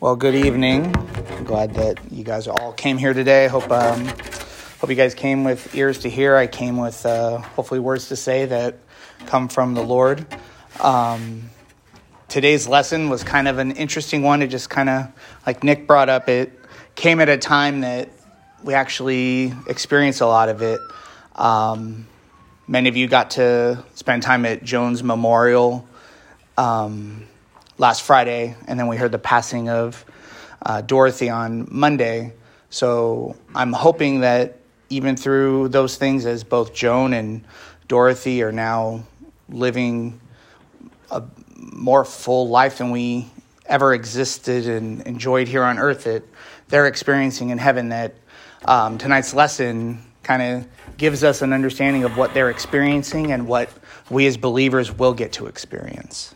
Well, good evening. I'm glad that you guys all came here today. Hope um, hope you guys came with ears to hear. I came with uh, hopefully words to say that come from the Lord. Um, today's lesson was kind of an interesting one. It just kind of, like Nick brought up, it came at a time that we actually experienced a lot of it. Um, many of you got to spend time at Joan's Memorial. Um, last Friday, and then we heard the passing of uh, Dorothy on Monday. So I'm hoping that even through those things, as both Joan and Dorothy are now living a more full life than we ever existed and enjoyed here on earth, that they're experiencing in heaven, that um, tonight's lesson kind of gives us an understanding of what they're experiencing and what we as believers will get to experience.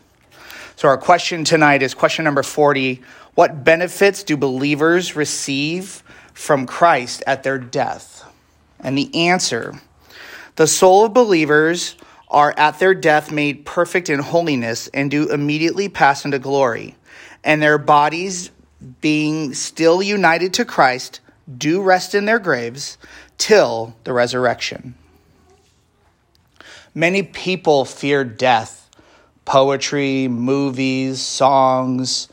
So, our question tonight is question number 40 What benefits do believers receive from Christ at their death? And the answer the soul of believers are at their death made perfect in holiness and do immediately pass into glory, and their bodies, being still united to Christ, do rest in their graves till the resurrection. Many people fear death poetry, movies, songs,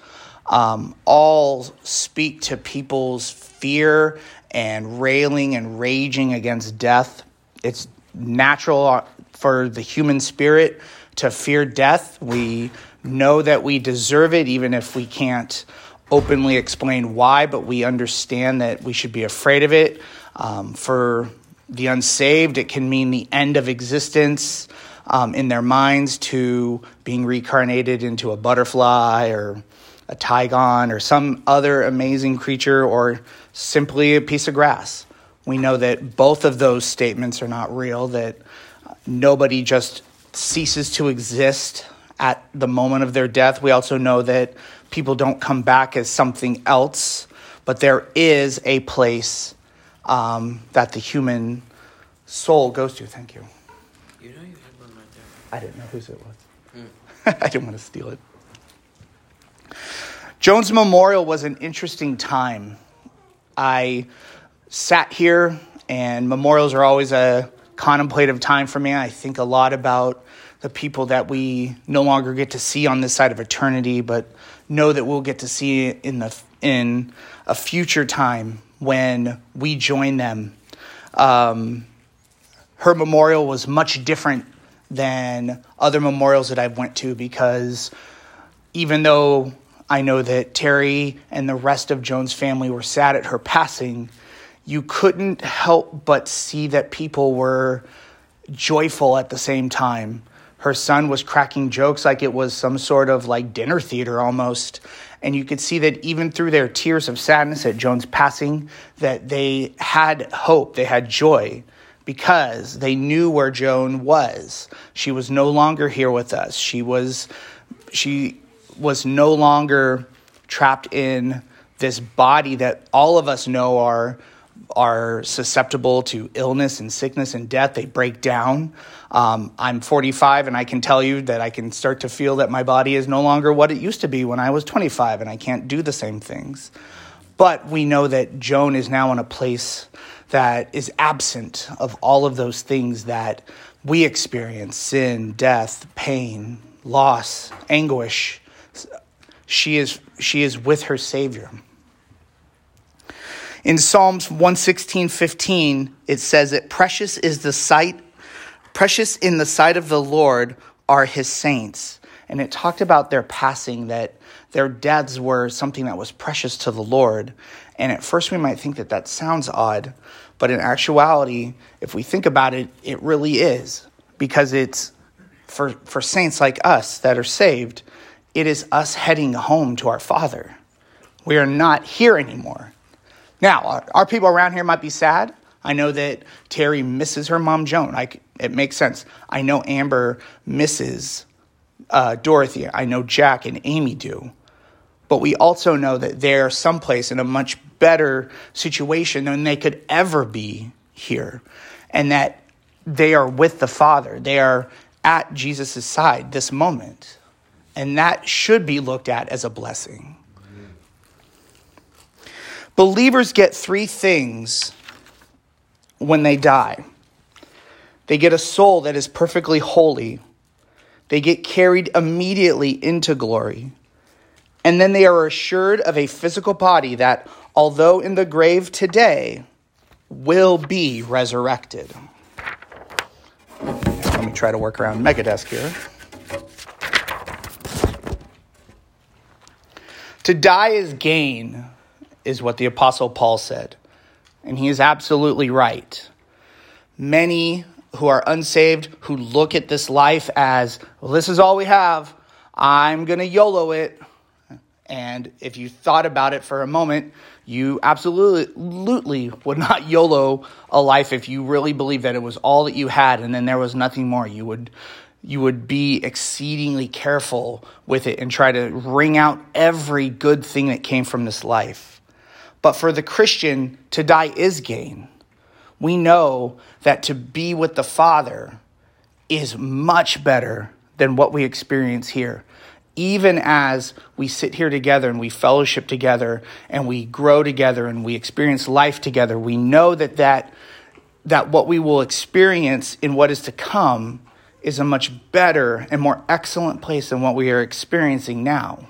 um, all speak to people's fear and railing and raging against death. It's natural for the human spirit to fear death. We know that we deserve it, even if we can't openly explain why, but we understand that we should be afraid of it. Um, for the unsaved, it can mean the end of existence um, in their minds to being reincarnated into a butterfly or a tigon or some other amazing creature or simply a piece of grass. We know that both of those statements are not real, that nobody just ceases to exist at the moment of their death. We also know that people don't come back as something else, but there is a place um, that the human soul goes to. Thank you. I didn't know whose it was. Mm. I didn't want to steal it. Joan's Memorial was an interesting time. I sat here, and memorials are always a contemplative time for me. I think a lot about the people that we no longer get to see on this side of eternity, but know that we'll get to see in the in a future time when we join them. Um, her memorial was much different than other memorials that I've went to because even though I know that Terry and the rest of Joan's family were sad at her passing, you couldn't help but see that people were joyful at the same time. Her son was cracking jokes like it was some sort of like dinner theater almost. And you could see that even through their tears of sadness at Joan's passing, that they had hope, they had joy because they knew where Joan was. She was no longer here with us. She was she was no longer trapped in this body that all of us know are are susceptible to illness and sickness and death. They break down. Um, I'm 45, and I can tell you that I can start to feel that my body is no longer what it used to be when I was 25, and I can't do the same things. But we know that Joan is now in a place that is absent of all of those things that we experience sin, death, pain, loss, anguish. She is, she is with her Savior. In Psalms 116, 15, it says that precious is the sight, precious in the sight of the Lord are his saints. And it talked about their passing, that their deaths were something that was precious to the Lord. And at first we might think that that sounds odd, but in actuality, if we think about it, it really is because it's for, for saints like us that are saved, it is us heading home to our Father. We are not here anymore. Now, our people around here might be sad. I know that Terry misses her mom, Joan. I, it makes sense. I know Amber misses uh, Dorothy. I know Jack and Amy do. But we also know that they're someplace in a much better situation than they could ever be here. And that they are with the Father. They are at Jesus' side this moment. And that should be looked at as a blessing. Believers get three things when they die they get a soul that is perfectly holy, they get carried immediately into glory, and then they are assured of a physical body that, although in the grave today, will be resurrected. Let me try to work around Megadesk here. To die is gain, is what the Apostle Paul said. And he is absolutely right. Many who are unsaved, who look at this life as, well, this is all we have, I'm going to YOLO it. And if you thought about it for a moment, you absolutely would not YOLO a life if you really believed that it was all that you had and then there was nothing more. You would you would be exceedingly careful with it and try to wring out every good thing that came from this life. But for the Christian, to die is gain. We know that to be with the Father is much better than what we experience here. Even as we sit here together and we fellowship together and we grow together and we experience life together, we know that that, that what we will experience in what is to come is a much better and more excellent place than what we are experiencing now.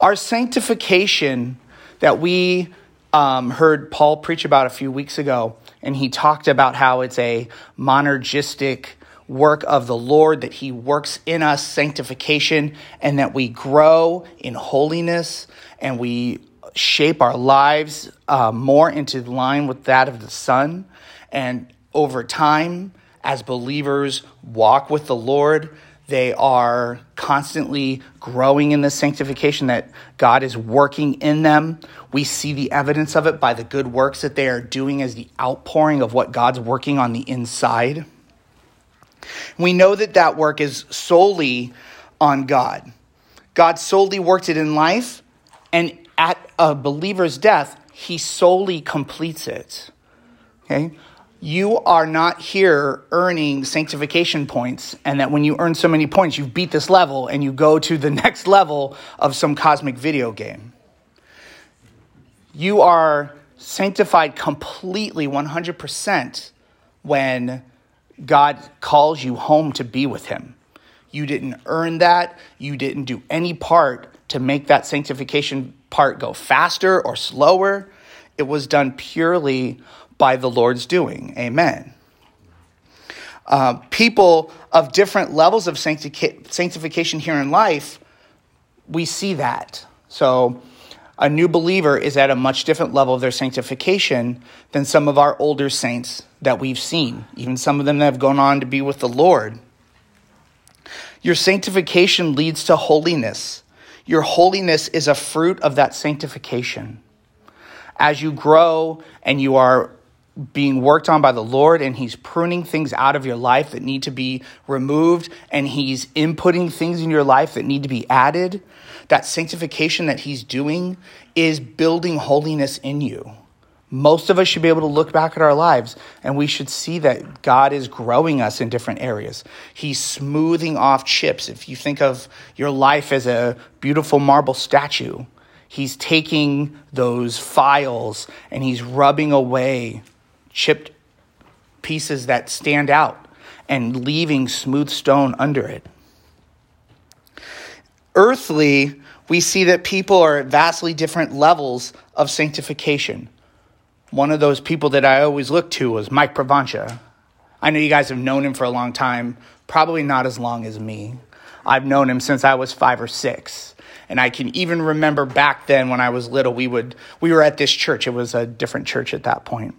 Our sanctification that we um, heard Paul preach about a few weeks ago, and he talked about how it's a monergistic work of the Lord, that he works in us sanctification, and that we grow in holiness and we shape our lives uh, more into line with that of the Son. And over time, as believers walk with the Lord, they are constantly growing in the sanctification that God is working in them. We see the evidence of it by the good works that they are doing as the outpouring of what God's working on the inside. We know that that work is solely on God. God solely worked it in life, and at a believer's death, he solely completes it. Okay? you are not here earning sanctification points, and that when you earn so many points, you've beat this level and you go to the next level of some cosmic video game. You are sanctified completely 100% when God calls you home to be with Him. You didn't earn that, you didn't do any part to make that sanctification part go faster or slower. It was done purely by the Lord's doing. Amen. Uh, people of different levels of sanctification here in life, we see that. So, a new believer is at a much different level of their sanctification than some of our older saints that we've seen, even some of them that have gone on to be with the Lord. Your sanctification leads to holiness. Your holiness is a fruit of that sanctification. As you grow and you are being worked on by the Lord and He's pruning things out of your life that need to be removed and He's inputting things in your life that need to be added, that sanctification that He's doing is building holiness in you. Most of us should be able to look back at our lives and we should see that God is growing us in different areas. He's smoothing off chips. If you think of your life as a beautiful marble statue, He's taking those files and he's rubbing away chipped pieces that stand out and leaving smooth stone under it. Earthly, we see that people are at vastly different levels of sanctification. One of those people that I always look to was Mike Provancha. I know you guys have known him for a long time, probably not as long as me. I've known him since I was five or six. And I can even remember back then when I was little, we would we were at this church. It was a different church at that point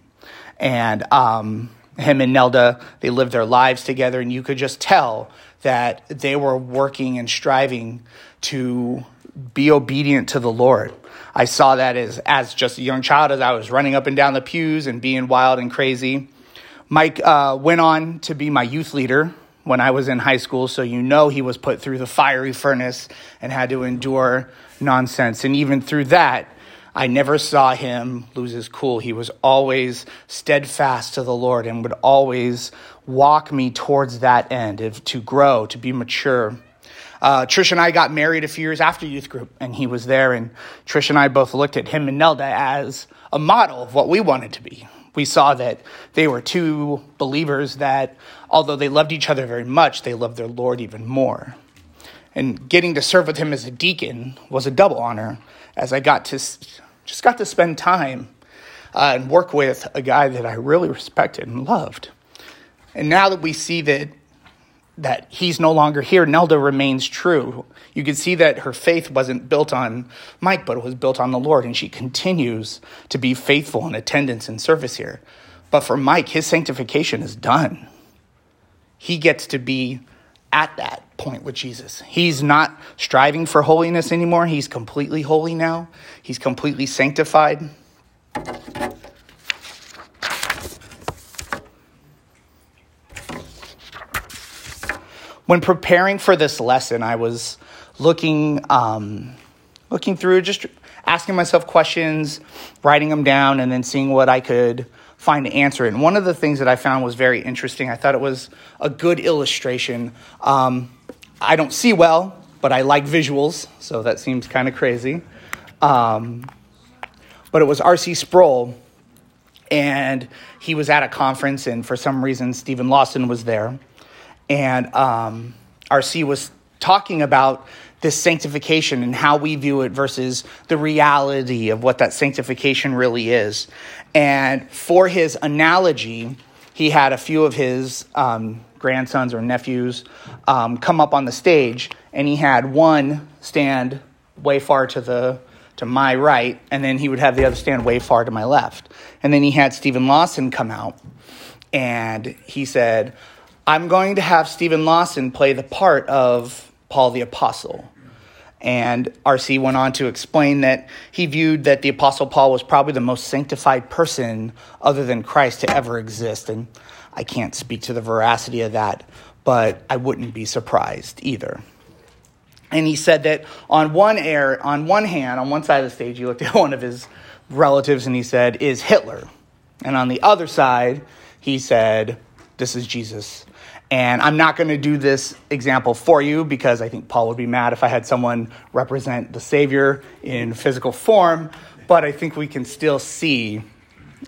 and um, him and Nelda, they lived their lives together, and you could just tell that they were working and striving to be obedient to the Lord. I saw that as, as just a young child as I was running up and down the pews and being wild and crazy. Mike uh, went on to be my youth leader when I was in high school, so you know he was put through the fiery furnace and had to endure nonsense. And even through that, I never saw him lose his cool. He was always steadfast to the Lord and would always walk me towards that end of, to grow, to be mature. Uh, Trish and I got married a few years after youth group, and he was there. And Trish and I both looked at him and Nelda as a model of what we wanted to be. We saw that they were two believers that, although they loved each other very much, they loved their Lord even more. And getting to serve with him as a deacon was a double honor, as I got to just got to spend time uh, and work with a guy that I really respected and loved. And now that we see that that he's no longer here, Nelda remains true. You can see that her faith wasn't built on Mike, but it was built on the Lord, and she continues to be faithful in attendance and service here. But for Mike, his sanctification is done. He gets to be at that point with Jesus. He's not striving for holiness anymore. He's completely holy now. He's completely sanctified. when preparing for this lesson, I was looking um, looking through, just asking myself questions, writing them down, and then seeing what I could find to answer. And one of the things that I found was very interesting. I thought it was a good illustration. Um, I don't see well, but I like visuals, so that seems kind of crazy. Um, but it was R.C. Sproul, and he was at a conference, and for some reason, Steven Lawson was there and um, RC was talking about this sanctification and how we view it versus the reality of what that sanctification really is. And for his analogy, he had a few of his um, grandsons or nephews um, come up on the stage, and he had one stand way far to the to my right, and then he would have the other stand way far to my left. And then he had Steven Lawson come out, and he said, I'm going to have Steven Lawson play the part of Paul the Apostle. And RC went on to explain that he viewed that the Apostle Paul was probably the most sanctified person other than Christ to ever exist. And I can't speak to the veracity of that, but I wouldn't be surprised either. And he said that on one air, on one hand, on one side of the stage, he looked at one of his relatives and he said, Is Hitler? And on the other side, he said, This is Jesus. And I'm not going to do this example for you because I think Paul would be mad if I had someone represent the Savior in physical form, but I think we can still see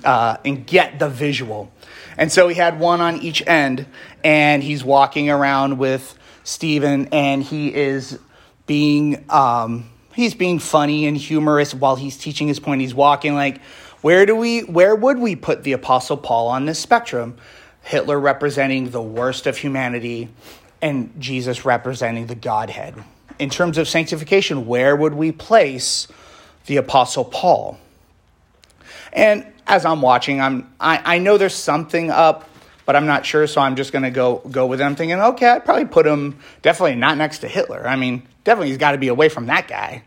uh, and get the visual. And so he had one on each end, and he's walking around with Steven, and he is being. Um, he's being funny and humorous while he's teaching his point. He's walking like, where do we, where would we put the Apostle Paul on this spectrum? Hitler representing the worst of humanity, and Jesus representing the Godhead. In terms of sanctification, where would we place the Apostle Paul? And as I'm watching, I'm I, I know there's something up, but I'm not sure, so I'm just gonna go go with them thinking, okay, I'd probably put him definitely not next to Hitler. I mean, definitely he's gotta be away from that guy.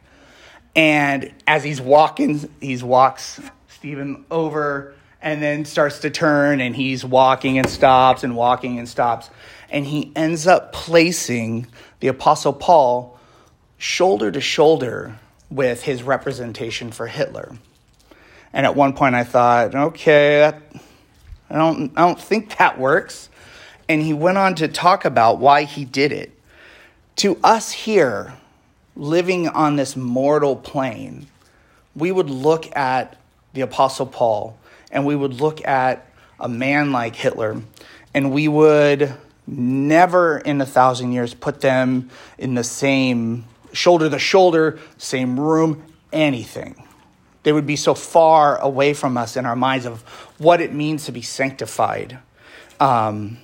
And as he's walking, he walks Steven over and then starts to turn and he's walking and stops and walking and stops. And he ends up placing the Apostle Paul shoulder to shoulder with his representation for Hitler. And at one point I thought, okay, that, I, don't, I don't think that works. And he went on to talk about why he did it. To us here, living on this mortal plane, we would look at the Apostle Paul and we would look at a man like Hitler and we would never in a thousand years put them in the same shoulder to shoulder, same room, anything. They would be so far away from us in our minds of what it means to be sanctified. Um,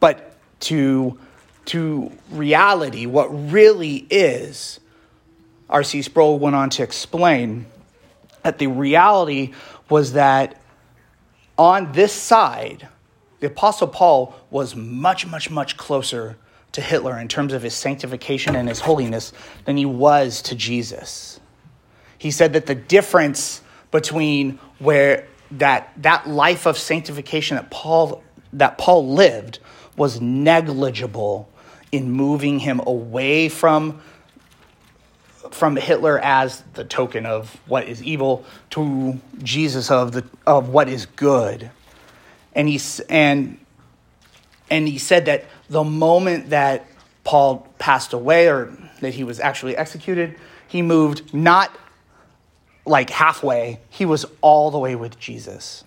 but to, to reality, what really is, R.C. Sproul went on to explain that the reality was that on this side, the Apostle Paul was much, much, much closer to Hitler in terms of his sanctification and his holiness than he was to Jesus. He said that the difference between where that, that life of sanctification that Paul, that Paul lived was negligible in moving him away from from Hitler as the token of what is evil to Jesus of the of what is good. And he and and he said that the moment that Paul passed away or that he was actually executed, he moved not like halfway, he was all the way with Jesus.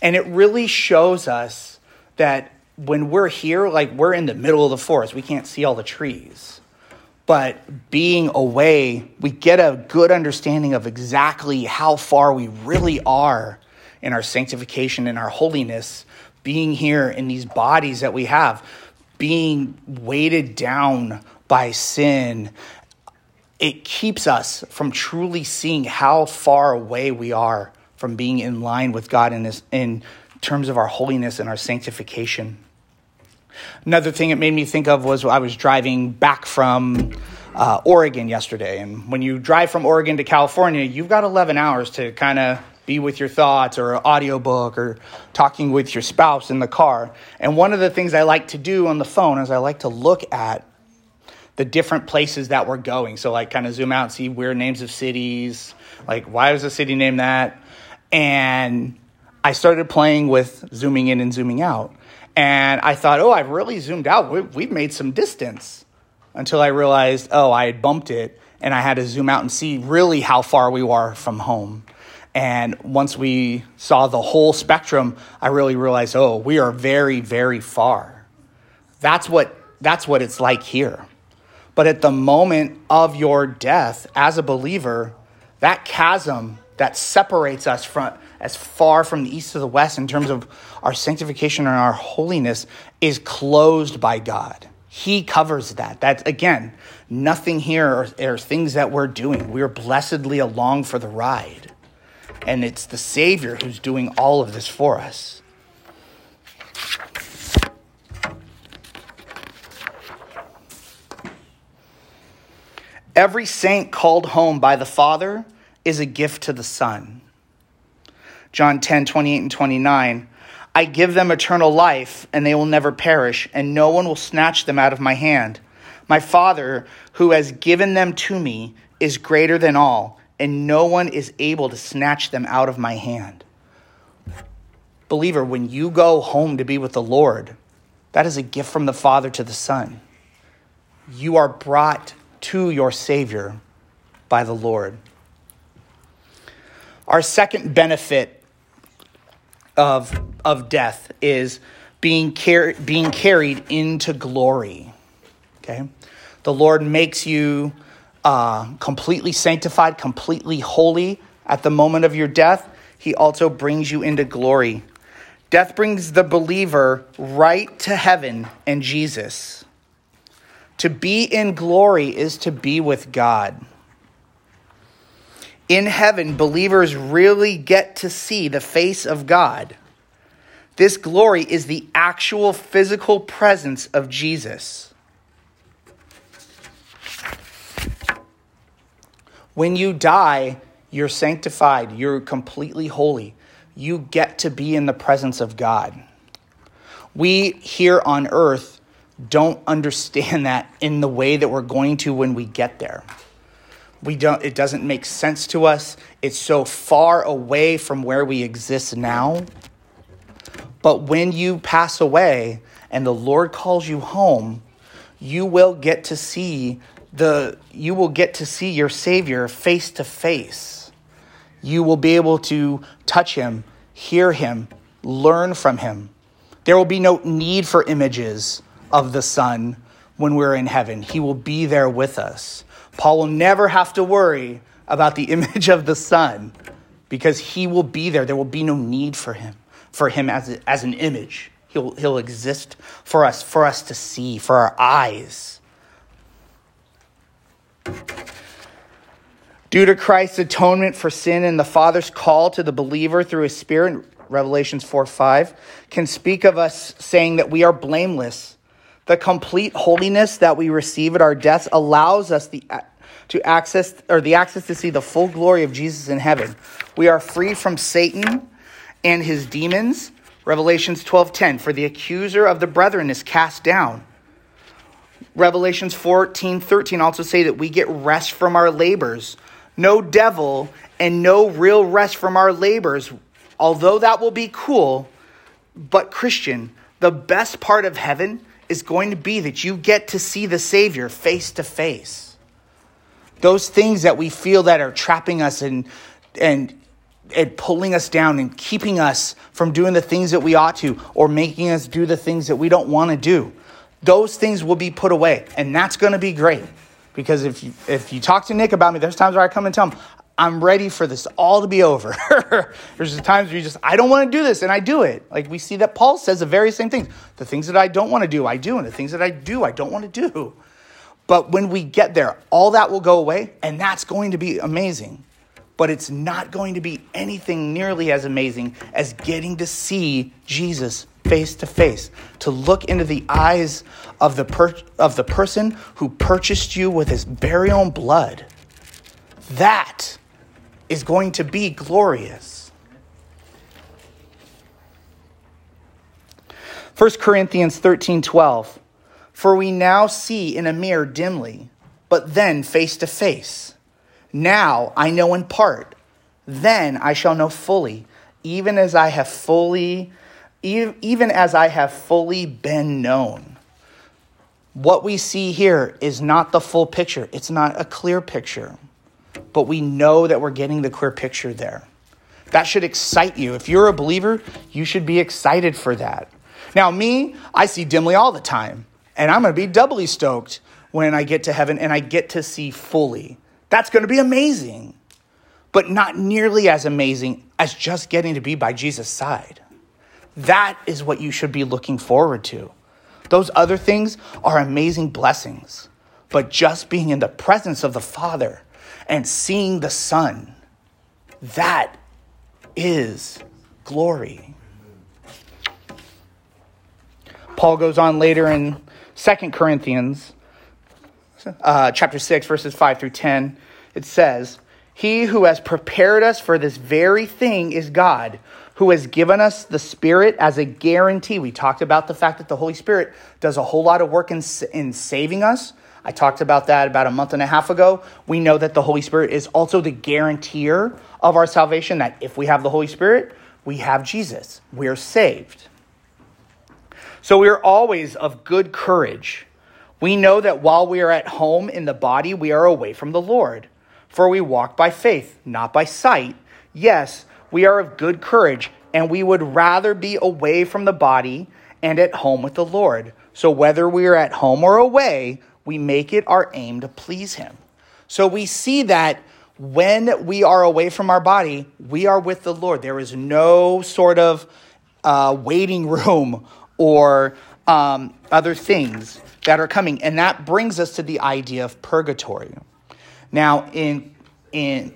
And it really shows us that when we're here, like we're in the middle of the forest, we can't see all the trees. But being away, we get a good understanding of exactly how far we really are in our sanctification and our holiness, being here in these bodies that we have, being weighted down by sin. It keeps us from truly seeing how far away we are from being in line with God in, in terms of our holiness and our sanctification. Another thing it made me think of was I was driving back from uh, Oregon yesterday. And when you drive from Oregon to California, you've got 11 hours to kind of be with your thoughts or an audiobook or talking with your spouse in the car. And one of the things I like to do on the phone is I like to look at the different places that we're going. So, like, kind of zoom out and see weird names of cities. Like, why was the city named that? And I started playing with zooming in and zooming out. And I thought, oh, I've really zoomed out. We've made some distance until I realized, oh, I had bumped it and I had to zoom out and see really how far we were from home. And once we saw the whole spectrum, I really realized, oh, we are very, very far. That's what, that's what it's like here. But at the moment of your death as a believer, that chasm that separates us from as far from the east to the west in terms of our sanctification and our holiness is closed by God. He covers that. That's again, nothing here are, are things that we're doing. We're blessedly along for the ride. And it's the Savior who's doing all of this for us. Every saint called home by the Father is a gift to the Son. John 10, 28 and 29. I give them eternal life, and they will never perish, and no one will snatch them out of my hand. My Father, who has given them to me, is greater than all, and no one is able to snatch them out of my hand. Believer, when you go home to be with the Lord, that is a gift from the Father to the Son. You are brought to your Savior by the Lord. Our second benefit of, of death is being, car- being carried into glory. Okay? The Lord makes you uh, completely sanctified, completely holy at the moment of your death. He also brings you into glory. Death brings the believer right to heaven and Jesus. To be in glory is to be with God in heaven, believers really get to see the face of God. This glory is the actual physical presence of Jesus. When you die, you're sanctified, you're completely holy. You get to be in the presence of God. We here on earth don't understand that in the way that we're going to when we get there we don't it doesn't make sense to us. It's so far away from where we exist now. But when you pass away and the lord calls you home you will get to see the you will get to see your savior face to face. You will be able to touch him hear him learn from him. There will be no need for images of the son when we're in heaven. He will be there with us Paul will never have to worry about the image of the Son because he will be there. There will be no need for him, for him as, as an image. He'll, he'll exist for us, for us to see, for our eyes. Due to Christ's atonement for sin and the Father's call to the believer through his Spirit, Revelations 4 5, can speak of us saying that we are blameless the complete holiness that we receive at our deaths allows us the, to access or the access to see the full glory of Jesus in heaven. We are free from Satan and his demons. Revelations 12:10 for the accuser of the brethren is cast down. Revelations 14:13 also say that we get rest from our labors. No devil and no real rest from our labors. Although that will be cool, but Christian, the best part of heaven is going to be that you get to see the Savior face to face. Those things that we feel that are trapping us and, and, and pulling us down and keeping us from doing the things that we ought to or making us do the things that we don't want to do. Those things will be put away, and that's going to be great. Because if you, if you talk to Nick about me, there's times where I come and tell him, I'm ready for this all to be over. There's times where you just, I don't want to do this, and I do it. Like we see that Paul says the very same things. The things that I don't want to do, I do, and the things that I do, I don't want to do. But when we get there, all that will go away, and that's going to be amazing. But it's not going to be anything nearly as amazing as getting to see Jesus face to face, to look into the eyes of the, per- of the person who purchased you with his very own blood. That is going to be glorious. 1 Corinthians 13 12. For we now see in a mirror dimly, but then face to face. Now I know in part, then I shall know fully, even as I have fully, even as I have fully been known. What we see here is not the full picture, it's not a clear picture but we know that we're getting the clear picture there. That should excite you. If you're a believer, you should be excited for that. Now, me, I see dimly all the time, and I'm going to be doubly stoked when I get to heaven and I get to see fully. That's going to be amazing, but not nearly as amazing as just getting to be by Jesus' side. That is what you should be looking forward to. Those other things are amazing blessings, but just being in the presence of the Father and seeing the Son. That is glory. Paul goes on later in 2 Corinthians uh, chapter 6, verses 5 through 10. It says, He who has prepared us for this very thing is God, who has given us the Spirit as a guarantee. We talked about the fact that the Holy Spirit does a whole lot of work in, in saving us, I talked about that about a month and a half ago. We know that the Holy Spirit is also the guarantor of our salvation, that if we have the Holy Spirit, we have Jesus. We're saved. So we are always of good courage. We know that while we are at home in the body, we are away from the Lord. For we walk by faith, not by sight. Yes, we are of good courage, and we would rather be away from the body and at home with the Lord. So whether we are at home or away, we make it our aim to please Him. So we see that when we are away from our body, we are with the Lord. There is no sort of uh, waiting room or um, other things that are coming. And that brings us to the idea of purgatory. Now, in in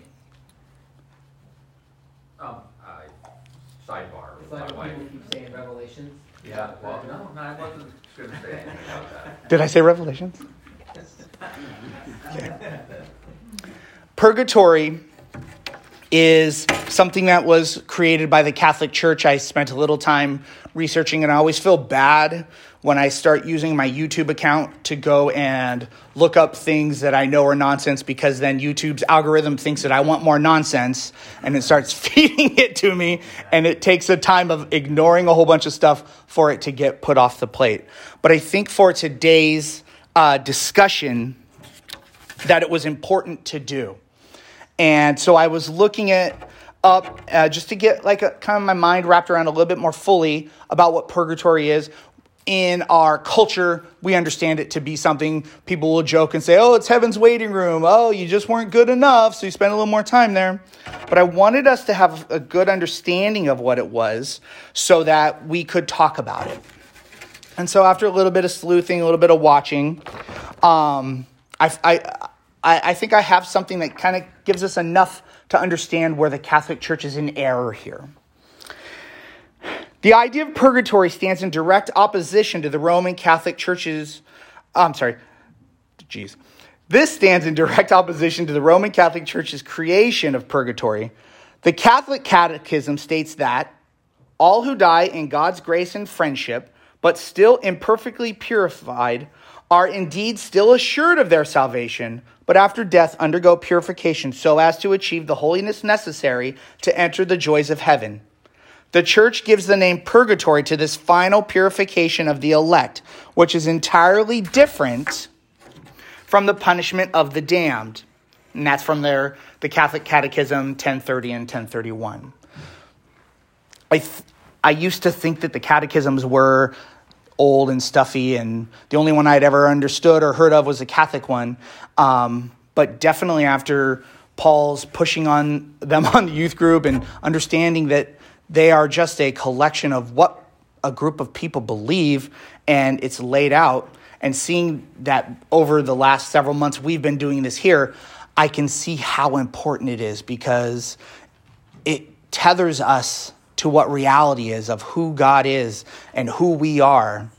um, I, sidebar. It's like when people keep saying Revelations. Yeah, well, no, no, I wasn't going to say anything about that. Did I say Revelations? Purgatory is something that was created by the Catholic Church. I spent a little time researching, and I always feel bad when I start using my YouTube account to go and look up things that I know are nonsense because then YouTube's algorithm thinks that I want more nonsense and it starts feeding it to me. And it takes a time of ignoring a whole bunch of stuff for it to get put off the plate. But I think for today's uh, discussion, that it was important to do. And so I was looking at up uh, just to get like a, kind of my mind wrapped around a little bit more fully about what purgatory is. In our culture, we understand it to be something people will joke and say, oh, it's heaven's waiting room. Oh, you just weren't good enough, so you spent a little more time there. But I wanted us to have a good understanding of what it was so that we could talk about it. And so, after a little bit of sleuthing, a little bit of watching, um, I, I, I, think I have something that kind of gives us enough to understand where the Catholic Church is in error here. The idea of purgatory stands in direct opposition to the Roman Catholic Church's. Oh, I'm sorry, jeez. This stands in direct opposition to the Roman Catholic Church's creation of purgatory. The Catholic Catechism states that all who die in God's grace and friendship, but still imperfectly purified, are indeed still assured of their salvation, but after death undergo purification so as to achieve the holiness necessary to enter the joys of heaven. The church gives the name purgatory to this final purification of the elect, which is entirely different from the punishment of the damned. And that's from their the Catholic Catechism 1030 and 1031. I, th- I used to think that the catechisms were old and stuffy, and the only one I'd ever understood or heard of was a Catholic one. Um, but definitely after Paul's pushing on them on the youth group and understanding that they are just a collection of what a group of people believe and it's laid out, and seeing that over the last several months we've been doing this here, I can see how important it is because it tethers us to what reality is of who God is and who we are.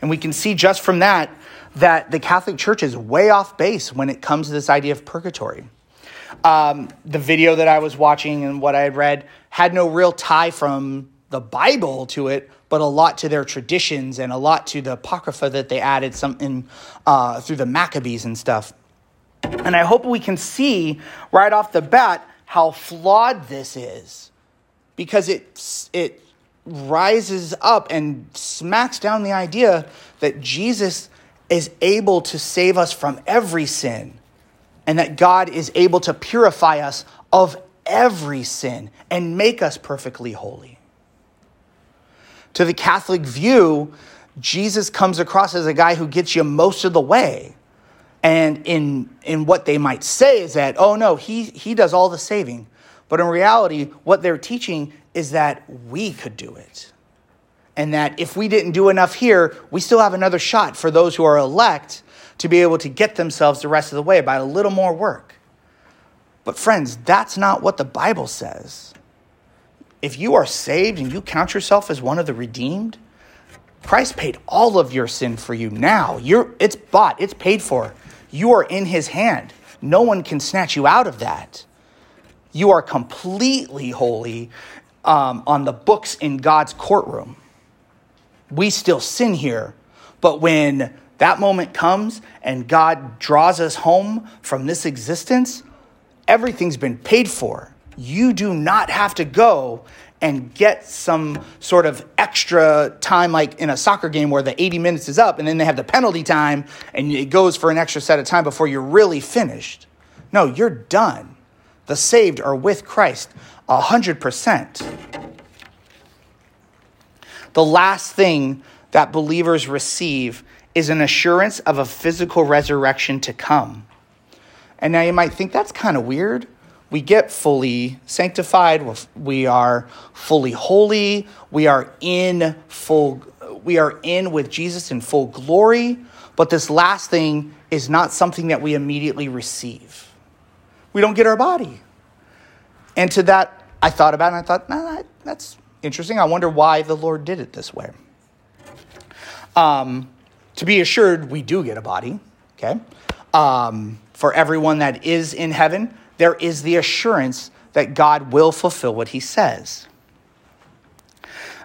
And we can see just from that that the Catholic Church is way off base when it comes to this idea of purgatory. Um, the video that I was watching and what I had read had no real tie from the Bible to it, but a lot to their traditions and a lot to the Apocrypha that they added some in, uh, through the Maccabees and stuff. And I hope we can see right off the bat how flawed this is because it, it rises up and smacks down the idea that Jesus is able to save us from every sin and that God is able to purify us of every sin and make us perfectly holy. To the Catholic view, Jesus comes across as a guy who gets you most of the way. And in, in what they might say is that, oh no, he, he does all the saving. But in reality, what they're teaching is that we could do it. And that if we didn't do enough here, we still have another shot for those who are elect to be able to get themselves the rest of the way by a little more work. But, friends, that's not what the Bible says. If you are saved and you count yourself as one of the redeemed, Christ paid all of your sin for you now. You're, it's bought, it's paid for. You are in his hand. No one can snatch you out of that. You are completely holy um, on the books in God's courtroom. We still sin here, but when that moment comes and God draws us home from this existence, everything's been paid for. You do not have to go and get some sort of extra time, like in a soccer game where the 80 minutes is up and then they have the penalty time and it goes for an extra set of time before you're really finished. No, you're done. The saved are with Christ 100%. The last thing that believers receive is an assurance of a physical resurrection to come. And now you might think that's kind of weird. We get fully sanctified. We are fully holy. We are in full we are in with jesus in full glory. But this last thing is not something that we immediately receive we don't get our body and to that i thought about it and i thought nah, that's interesting i wonder why the lord did it this way um, to be assured we do get a body okay um, for everyone that is in heaven there is the assurance that God will fulfill what he says.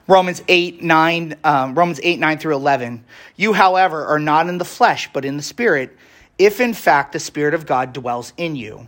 Romans 8, 9, um, Romans 8, 9 through 11. You, however, are not in the flesh, but in the Spirit, if in fact the Spirit of God dwells in you.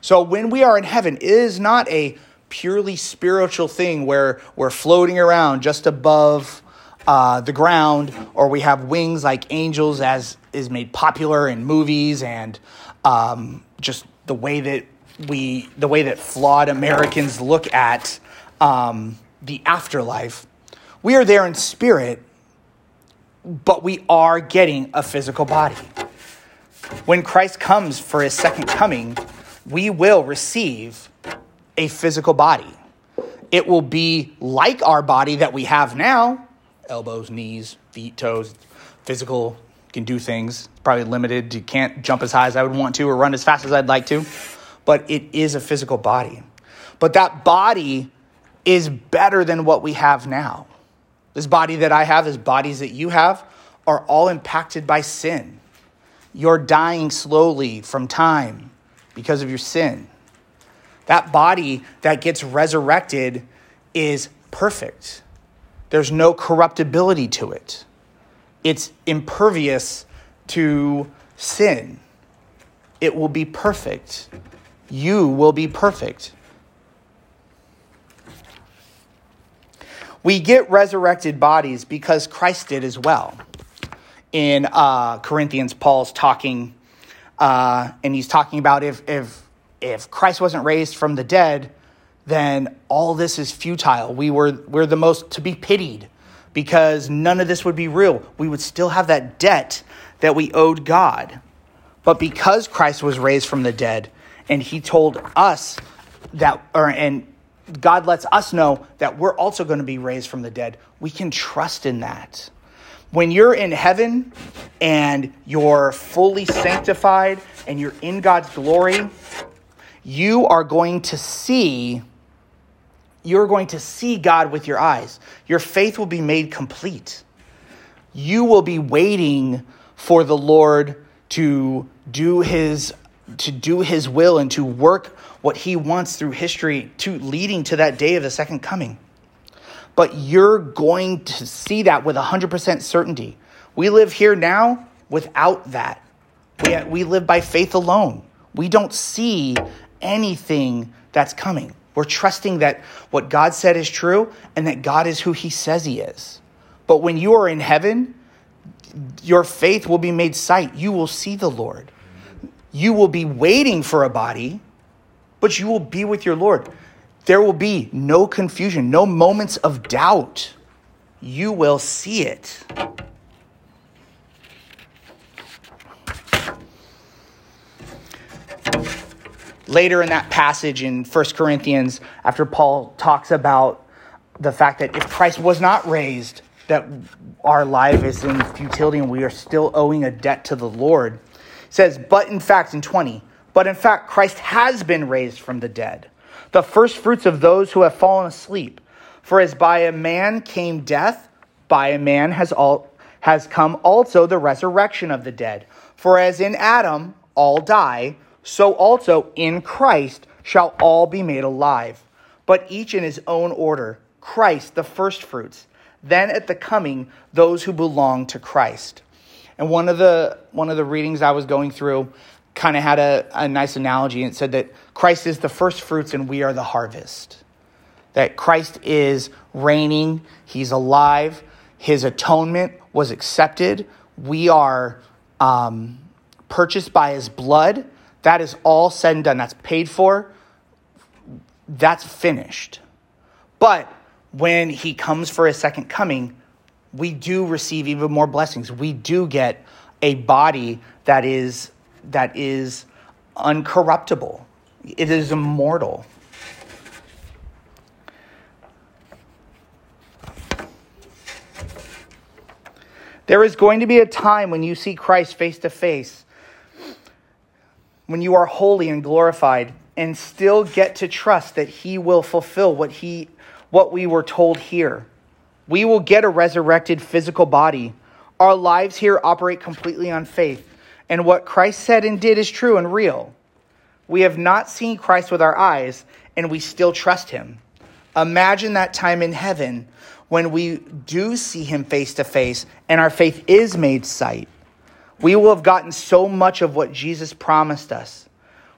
So when we are in heaven, it is not a purely spiritual thing where we're floating around just above uh, the ground or we have wings like angels, as is made popular in movies and um, just the way that we the way that flawed Americans look at um, the afterlife. We are there in spirit, but we are getting a physical body. When Christ comes for his second coming, we will receive a physical body. It will be like our body that we have now elbows, knees, feet, toes, physical, can do things. Probably limited. You can't jump as high as I would want to or run as fast as I'd like to but it is a physical body. But that body is better than what we have now. this body that I have, this bodies that you have, are all impacted by sin. You're dying slowly from time because of your sin. That body that gets resurrected is perfect. There's no corruptibility to it. It's impervious to sin. It will be perfect. You will be perfect. We get resurrected bodies because Christ did as well. In uh, Corinthians, Paul's talking, uh, and he's talking about if, if, if Christ wasn't raised from the dead, then all this is futile. We were, we're the most to be pitied because none of this would be real. We would still have that debt that we owed God. But because Christ was raised from the dead, and he told us that, or, and God lets us know that we're also going to be raised from the dead. We can trust in that. When you're in heaven and you're fully sanctified and you're in God's glory, you are going to see you're going to see God with your eyes. Your faith will be made complete. You will be waiting for the Lord to do his to do his will and to work what he wants through history to leading to that day of the second coming. But you're going to see that with 100% certainty. We live here now without that. We, we live by faith alone. We don't see anything that's coming. We're trusting that what God said is true and that God is who he says he is. But when you are in heaven, your faith will be made sight. You will see the Lord. You will be waiting for a body but you will be with your Lord. There will be no confusion, no moments of doubt. You will see it. Later in that passage in 1 Corinthians, after Paul talks about the fact that if Christ was not raised, that our life is in futility and we are still owing a debt to the Lord, says, But in fact, in 20, but in fact, Christ has been raised from the dead, the first fruits of those who have fallen asleep. For as by a man came death, by a man has all has come also the resurrection of the dead. For as in Adam all die, so also in Christ shall all be made alive, but each in his own order. Christ the firstfruits, then at the coming those who belong to Christ. And one of the one of the readings I was going through kind of had a, a nice analogy and said that Christ is the first fruits and we are the harvest. That Christ is reigning, he's alive, his atonement was accepted. We are um, purchased by his blood. That is all said and done. That's paid for. That's finished. But when he comes for his second coming, we do receive even more blessings. We do get a body that is that is uncorruptible, it is immortal. There is going to be a time when you see Christ face to face, when you are holy and glorified, and still get to trust that He will fulfill what He what we were told here. We will get a resurrected physical body. Our lives here operate completely on faith and what Christ said and did is true and real. We have not seen Christ with our eyes, and we still trust him. Imagine that time in heaven when we do see him face to face and our faith is made sight. We will have gotten so much of what Jesus promised us.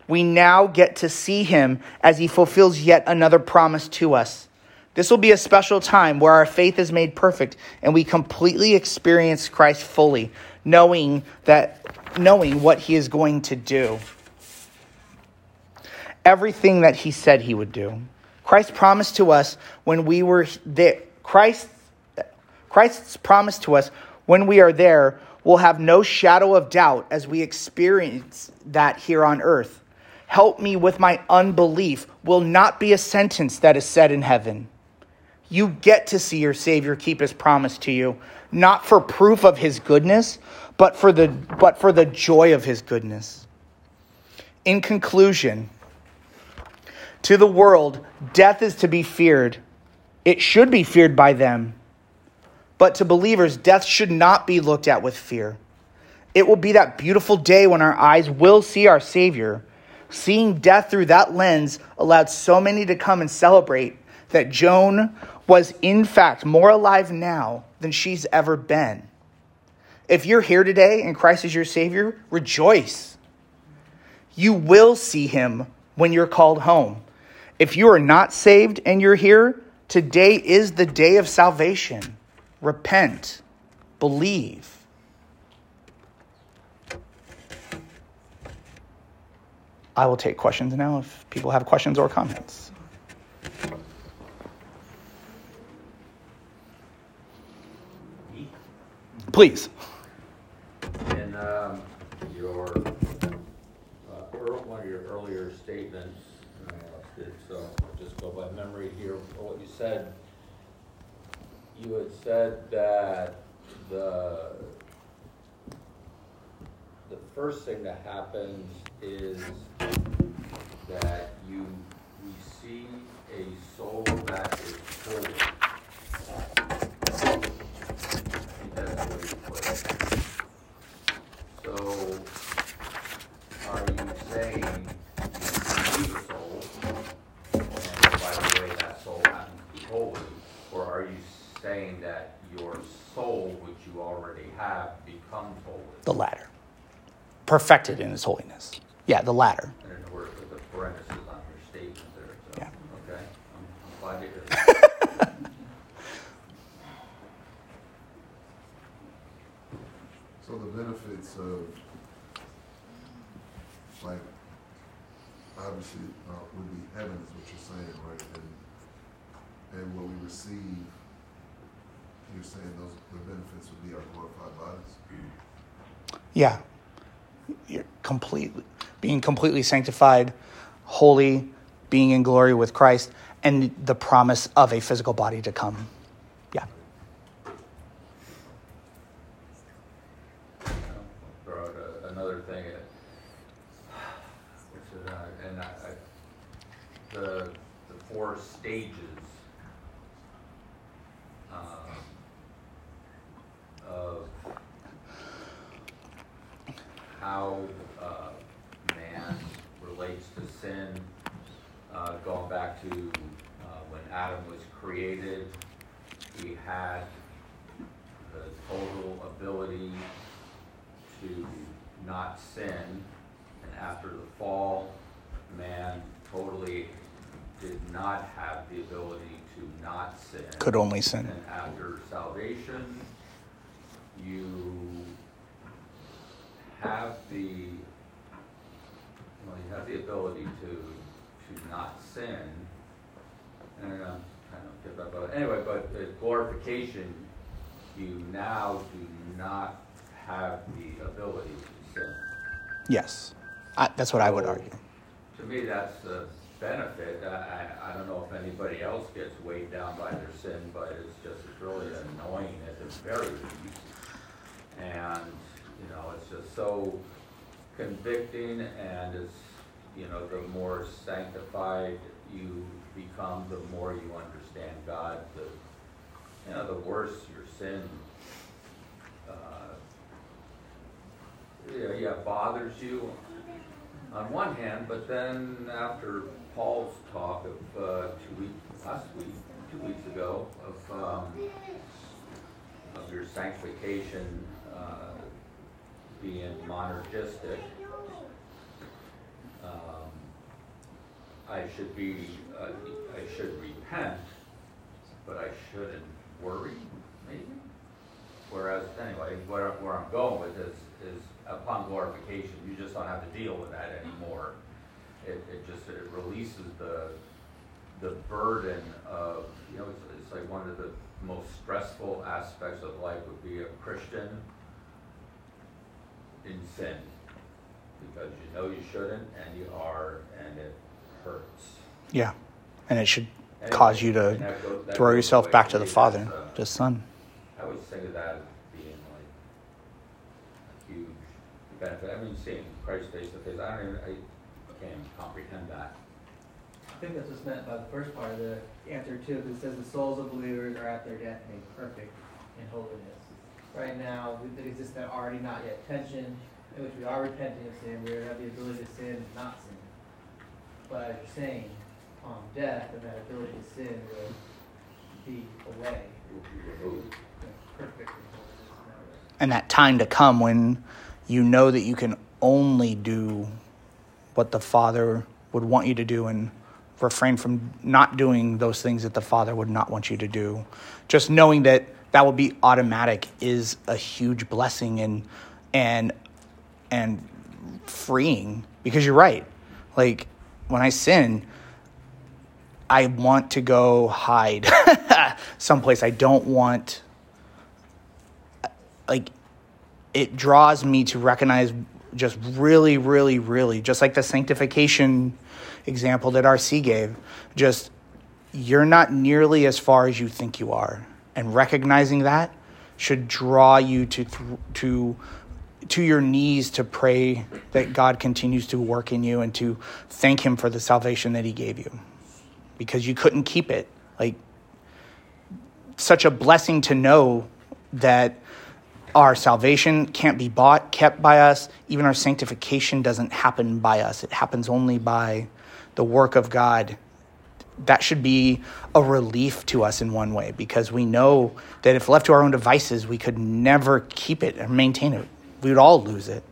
We now get to see him as he fulfills yet another promise to us. This will be a special time where our faith is made perfect and we completely experience Christ fully, knowing that knowing what he is going to do. Everything that he said he would do. Christ promised to us when we were there. Christ, Christ's promise to us when we are there will have no shadow of doubt as we experience that here on earth. Help me with my unbelief will not be a sentence that is said in heaven. You get to see your Savior keep his promise to you, not for proof of his goodness, but for the, but for the joy of his goodness. In conclusion, to the world, death is to be feared. It should be feared by them. But to believers, death should not be looked at with fear. It will be that beautiful day when our eyes will see our Savior. Seeing death through that lens allowed so many to come and celebrate that Joan was, in fact, more alive now than she's ever been. If you're here today and Christ is your Savior, rejoice. You will see Him when you're called home. If you are not saved and you're here, today is the day of salvation. Repent, believe. I will take questions now if people have questions or comments. Please. Um, your, uh, one of your earlier statements, so I'll just go by memory here, for what you said. You had said that the, the first thing that happens is that you receive a soul that is holy. That's you put. So, are you saying you need a soul, and by the way, that soul happens to be holy? Or are you saying that your soul, which you already have, becomes holy? The latter. Perfected in his holiness. Yeah, the latter. I didn't know where to put the parentheses on your statement there, so, Yeah. okay, I'm I'm glad to hear that. So the benefits of, like, obviously, uh, would be heaven is what you're saying, right? And, and what we receive, you're saying those, the benefits would be our glorified bodies? Yeah. You're completely being completely sanctified, holy, being in glory with Christ, and the promise of a physical body to come. Yeah. throw out a- another thing. uh, Which is, uh, and I, I, the, the four stages um, of how uh, man relates to sin, uh, going back to uh, when Adam was created, he had the total ability to not sin, and after the fall, man totally did not have the ability to not sin. Could only sin. And after salvation, you have the, well, you have the ability to, to not sin. And um, I'm kind of get that, but anyway, but the glorification, you now do not have the ability to sin. Yes. I, that's what I would argue. To me, that's a benefit. I, I, don't know if anybody else gets weighed down by their sin, but it's just, really annoying at the very least. And, you know, it's just so convicting and it's, you know, the more sanctified you become, the more you understand God, the, you know, the worse your sin, uh, yeah, yeah, bothers you on one hand, but then after Paul's talk of uh, two weeks, last week, two weeks ago, of um, of your sanctification uh, being monergistic, um, I should be, uh, I should repent, but I shouldn't worry, maybe. Whereas, anyway, where, where I'm going with this is upon glorification, you just don't have to deal with that anymore. It, it just, it releases the, the burden of, you know, it's, it's like one of the most stressful aspects of life would be a Christian in sin. Because you know you shouldn't and you are, and it hurts. Yeah. And it should cause you to that goes- that throw yourself back to the. Father, That's, uh, the Son. I always think of that as being like a huge benefit. I mean, seeing Christ face to face, I don't even, I can't comprehend that. I think that's what's meant by the first part of the answer too, because it says the souls of believers are at their death made perfect in holiness. Right now, we- that exists that already not yet tension, in which we are repenting of sin, we have the ability to sin and not sin. But as you're saying, on death, and that ability to sin will be away. Perfect. in holiness in that way. and that time to come when you know that you can only do what the Father would want you to do and refrain from not doing those things that the Father would not want you to do. Just knowing that that will be automatic is a huge blessing and and and freeing because you're right. Like when I sin, I want to go hide someplace. I don't want like it draws me to recognize just really, really, really, just like the sanctification example that RC gave, just you're not nearly as far as you think you are. And recognizing that should draw you to to to your knees to pray that God continues to work in you and to thank him for the salvation that he gave you. Because you couldn't keep it. Like such a blessing to know that our salvation can't be bought, kept by us. Even our sanctification doesn't happen by us, it happens only by the work of God. That should be a relief to us in one way because we know that if left to our own devices, we could never keep it and maintain it. We would all lose it.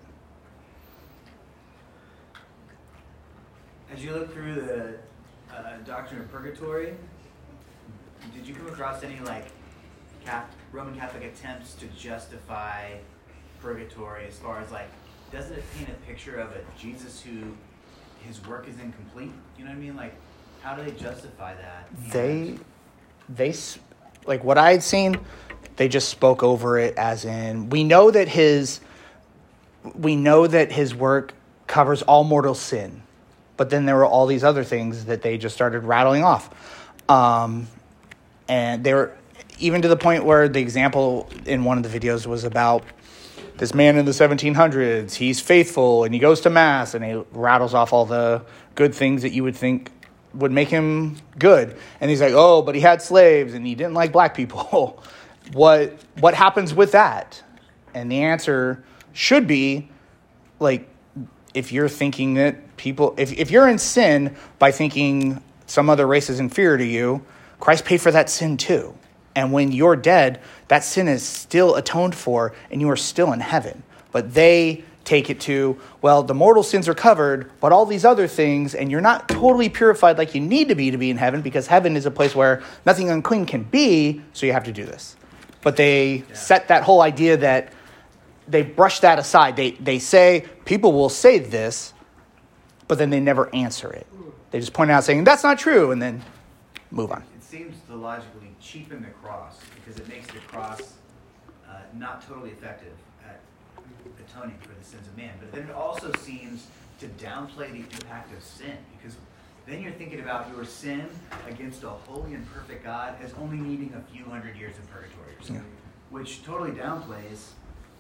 As you look through the uh, doctrine of purgatory, did you come across any like Catholic, Roman Catholic attempts to justify purgatory as far as like, doesn't it paint a picture of a Jesus who his work is incomplete? You know what I mean? Like, how do they justify that? They, they, like what I had seen, they just spoke over it as in, we know that his, we know that his work covers all mortal sin, but then there were all these other things that they just started rattling off. Um, and they were even to the point where the example in one of the videos was about this man in the 1700s he's faithful and he goes to mass and he rattles off all the good things that you would think would make him good. And he's like oh but he had slaves and he didn't like black people. What what happens with that? And the answer should be like if you're thinking that people if, if you're in sin by thinking some other race is inferior to you christ paid for that sin too and when you're dead that sin is still atoned for and you are still in heaven but they take it to well the mortal sins are covered but all these other things and you're not totally purified like you need to be to be in heaven because heaven is a place where nothing unclean can be so you have to do this but they set that whole idea that they brush that aside. They they say people will say this, but then they never answer it. They just point out saying that's not true, and then move on. It seems to logically cheapen the cross because it makes the cross uh, not totally effective at atoning for the sins of man. But then it also seems to downplay the impact of sin because then you're thinking about your sin against a holy and perfect God as only needing a few hundred years of purgatory or something, which totally downplays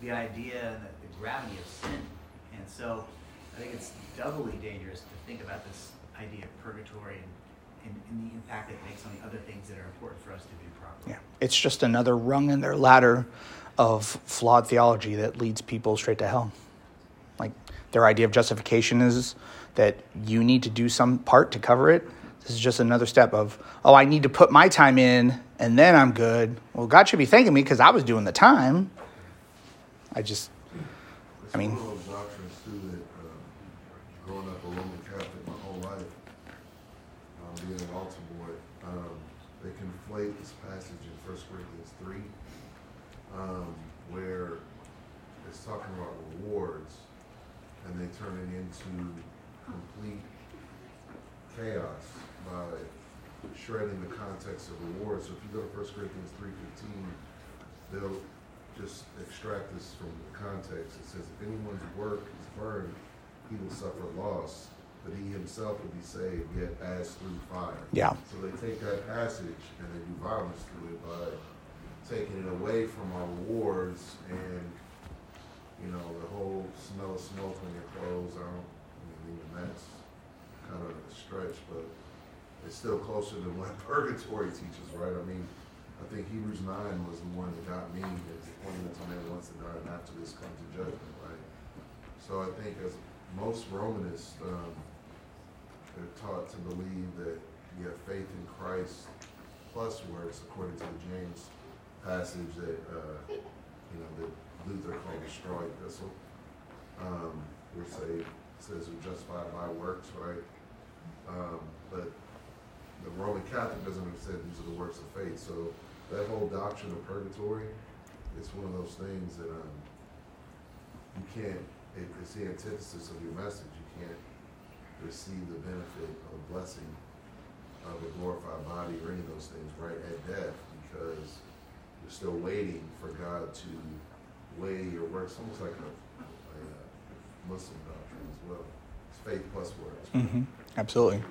the idea and the, the gravity of sin. And so I think it's doubly dangerous to think about this idea of purgatory and, and, and the impact it makes on the other things that are important for us to do properly. Yeah, it's just another rung in their ladder of flawed theology that leads people straight to hell. Like their idea of justification is that you need to do some part to cover it. This is just another step of, oh, I need to put my time in and then I'm good. Well, God should be thanking me because I was doing the time. I just, I mean- one of those doctrines too that, um, growing up a Roman Catholic my whole life, um, being an altar boy, um, they conflate this passage in First Corinthians three, um, where it's talking about rewards, and they turn it into complete chaos by shredding the context of rewards. So if you go to First Corinthians three fifteen, they'll just extract this from the context. It says, if anyone's work is burned, he will suffer loss, but he himself will be saved, yet as through fire. Yeah. So they take that passage and they do violence to it by taking it away from our rewards and, you know, the whole smell of smoke on your clothes. I don't, I mean, even that's kind of a stretch, but it's still closer than what purgatory teaches, right? I mean, I think Hebrews nine was the one that got me, is pointing to man once to die and after this comes to judgment, right? So I think as most Romanists, um, are taught to believe that you have faith in Christ plus works, according to James passage that, uh, you know, that Luther called the straw epistle. Um, we're saved, says we're justified by works, right? Um, but the Roman Catholic doesn't understand these are the works of faith. So that whole doctrine of purgatory, it's one of those things that um, you can't. It, it's the antithesis of your message. You can't receive the benefit of a blessing of a glorified body or any of those things right at death because you're still waiting for God to weigh your works. Almost like a, a Muslim doctrine as well. It's faith plus works. Mm-hmm. Absolutely.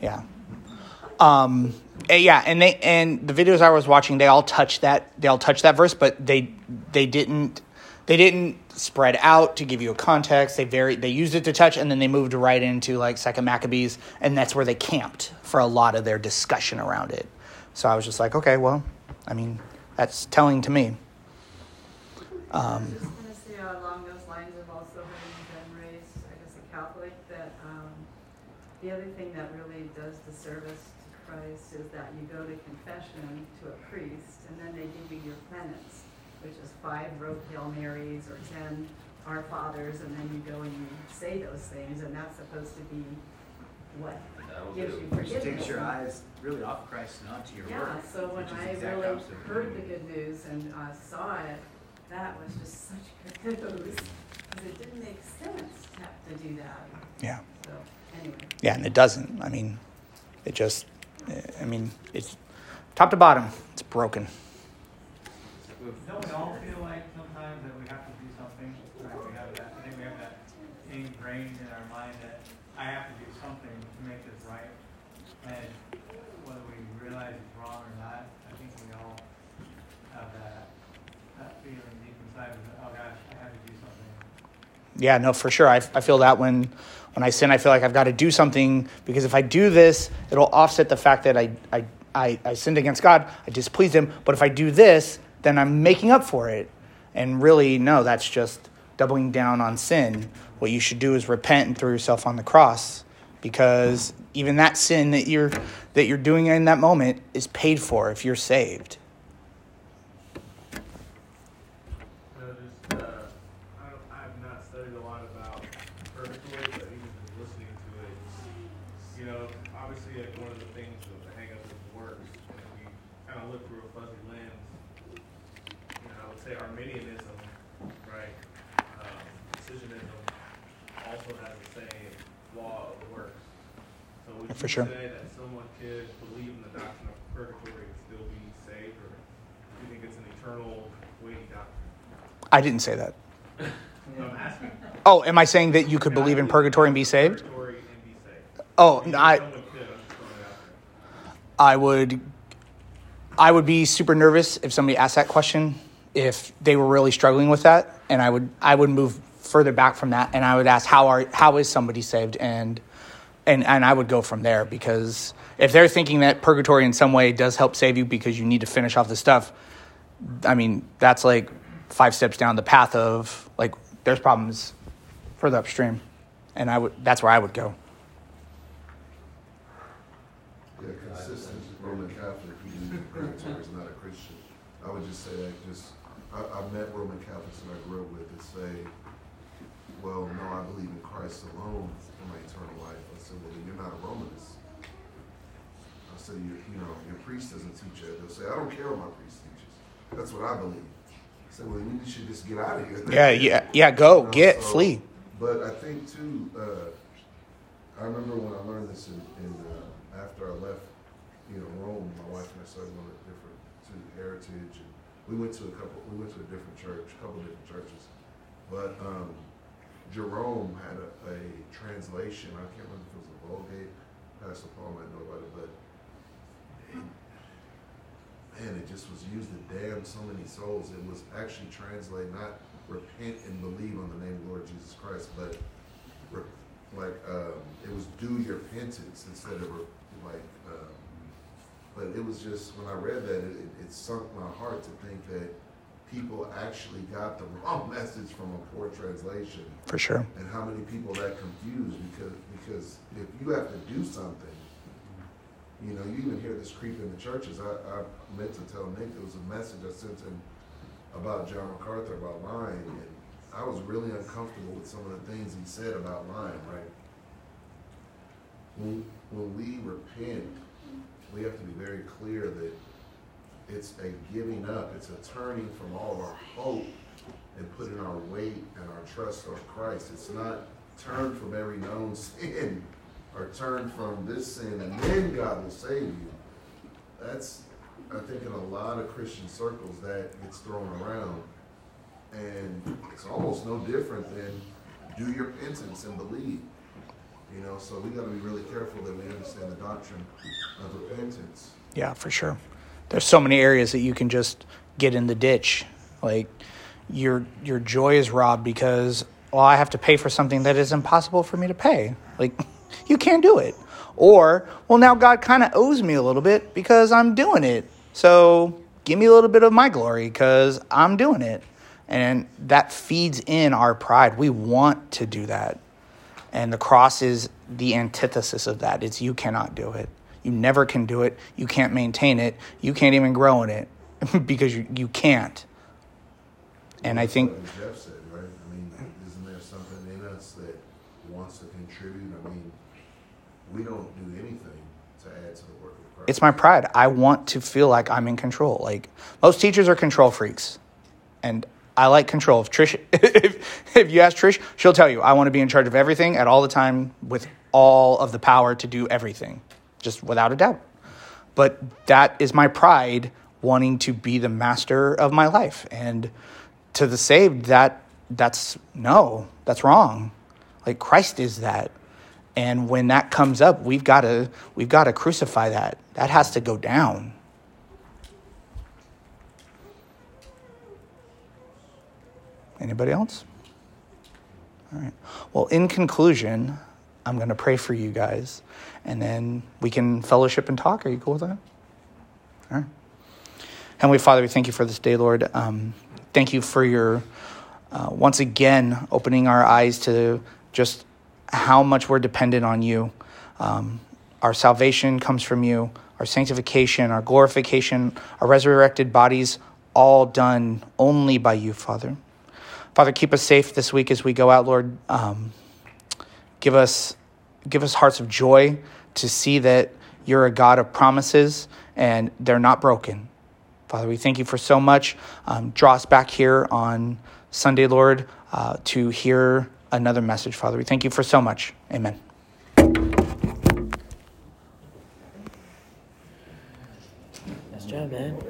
Yeah. Um, eh, yeah, and they and the videos I was watching, they all touch that they all touch that verse, but they they didn't they didn't spread out to give you a context. They very they used it to touch, and then they moved right into like Second Maccabees, and that's where they camped for a lot of their discussion around it. So I was just like, okay, well, I mean, that's telling to me. I Um, was just gonna say uh, along those lines of also having been raised, I guess, a Catholic, that, um, the other thing that really does disservice to Christ is that you go to confession to a priest, and then they give you your penance, which is five rote Hail Marys or ten Our Fathers, and then you go and you say those things, and that's supposed to be what That'll gives do. you Which forgiveness. takes your eyes really off Christ and onto your Yeah, word. so when which is I exact really opposite of heard the good news and uh, saw it, that was just such good news. Because it didn't make sense to have to do that. yeah, So, anyway. yeah, and it doesn't. I mean, it just, I mean, it's top to bottom, it's broken. Don't we all feel like sometimes that we have to do something, right? We have that, I think we have that ingrained in our mind that I have to do something to make this right. And whether we realize it's wrong or not, I think we all have that, that feeling deep inside of, oh gosh, I have to do something. Yeah, no, for sure. I, I feel that when when I sin, I feel like I've got to do something because if I do this, it'll offset the fact that I I, I, I sinned against God, I displeased Him. But if I do this, then I'm making up for it. And really, no, that's just doubling down on sin. What you should do is repent and throw yourself on the cross, because even that sin that you're that you're doing in that moment is paid for if you're saved. So just, uh, I don't, I've not studied a lot about purgatory, but even just listening to it, you know, obviously like one of the things of the hang up is works, and if we kind of look through a fuzzy lens, you know, I would say Arminianism, right, um, decisionism also has the same law of works. So would For you sure. say that someone could believe in the doctrine of purgatory and still be saved, or do you think it's an eternal weighty doctrine? I didn't say that. I'm asking. Oh, am I saying that you could believe in purgatory and be saved? Purgatory and be saved. Oh, You no, said I. someone could, I'm just throwing it out there. I would I would be super nervous if somebody asked that question if they were really struggling with that and I would I would move further back from that and I would ask how are how is somebody saved and and and I would go from there because if they're thinking that purgatory in some way does help save you because you need to finish off the stuff I mean that's like five steps down the path of like there's problems further upstream. And I would that's where I would go Yeah, consistent Roman Catholic who believes in purgatory is not a Christian. I would just say that just, I, I've met Roman Catholics that I grew up with that say, well, no, I believe in Christ alone for my eternal life. I said, well, then you're not a Romanist. I said, you, you know, your priest doesn't teach that. They'll say, I don't care what my priest teaches. That's what I believe. I said, well, then you should just get out of here. yeah yeah yeah go You know, get so- flee But I think too, uh, I remember when I learned this in, in uh, after I left, you know, Rome. My wife and I started going to different to Heritage, and we went to a couple. We went to a different church, a couple different churches. But um, Jerome had a, a translation. I can't remember if it was a Vulgate. Pastor Paul might know about it, but it, man, it just was used to damn so many souls. It was actually translated not repent and believe on the name of Lord Jesus Christ, but re- like um, it was do your penance instead of re- like. Um, but it was just, when I read that, it, it sunk my heart to think that people actually got the wrong message from a poor translation. For sure. And how many people that confused because, because if you have to do something, you know, you even hear this creep in the churches. I, I meant to tell Nick, there was a message I sent him about John MacArthur about lying, and I was really uncomfortable with some of the things he said about lying, right? When, when we repent, we have to be very clear that it's a giving up, it's a turning from all of our hope and putting our weight and our trust on Christ. It's not turn from every known sin or turn from this sin and then God will save you. That's, I think, in a lot of Christian circles that gets thrown around. And it's almost no different than do your penance and believe. You know, so we got to be really careful that we understand the doctrine of repentance. Yeah, for sure. There's so many areas that you can just get in the ditch. Like your your joy is robbed because well, I have to pay for something that is impossible for me to pay. Like you can't do it. Or, well, now God kind of owes me a little bit because I'm doing it. So give me a little bit of my glory because I'm doing it. And that feeds in our pride. We want to do that. And the cross is the antithesis of that. It's you cannot do it. You never can do it. You can't maintain it. You can't even grow in it because you, you can't. And I think Jeff said, right? I mean, isn't there something in us that wants to contribute? I mean, we don't do anything to add to the work of Christ. it's my pride. I want to feel like I'm in control. Like most teachers are control freaks, and I like control. If Trish, if, if you ask Trish, she'll tell you I want to be in charge of everything at all the time with all of the power to do everything, just without a doubt. But that is my pride wanting to be the master of my life, and to the saved, that that's no, that's wrong. Like Christ is that. And when that comes up, we've got to we've got to crucify that. That has to go down. Anybody else? All right. Well, in conclusion, I'm going to pray for you guys, and then we can fellowship and talk. Are you cool with that? All right. Heavenly Father, we thank you for this day, Lord. Um, thank you for your uh, once again opening our eyes to just how much we're dependent on you. Um, our salvation comes from you, our sanctification, our glorification, our resurrected bodies, all done only by you, Father. Father, keep us safe this week as we go out, Lord. Um, give us give us hearts of joy to see that you're a God of promises and they're not broken. Father, we thank you for so much. Um, draw us back here on Sunday, Lord, uh, to hear another message, Father. We thank you for so much. Amen. Nice job, man.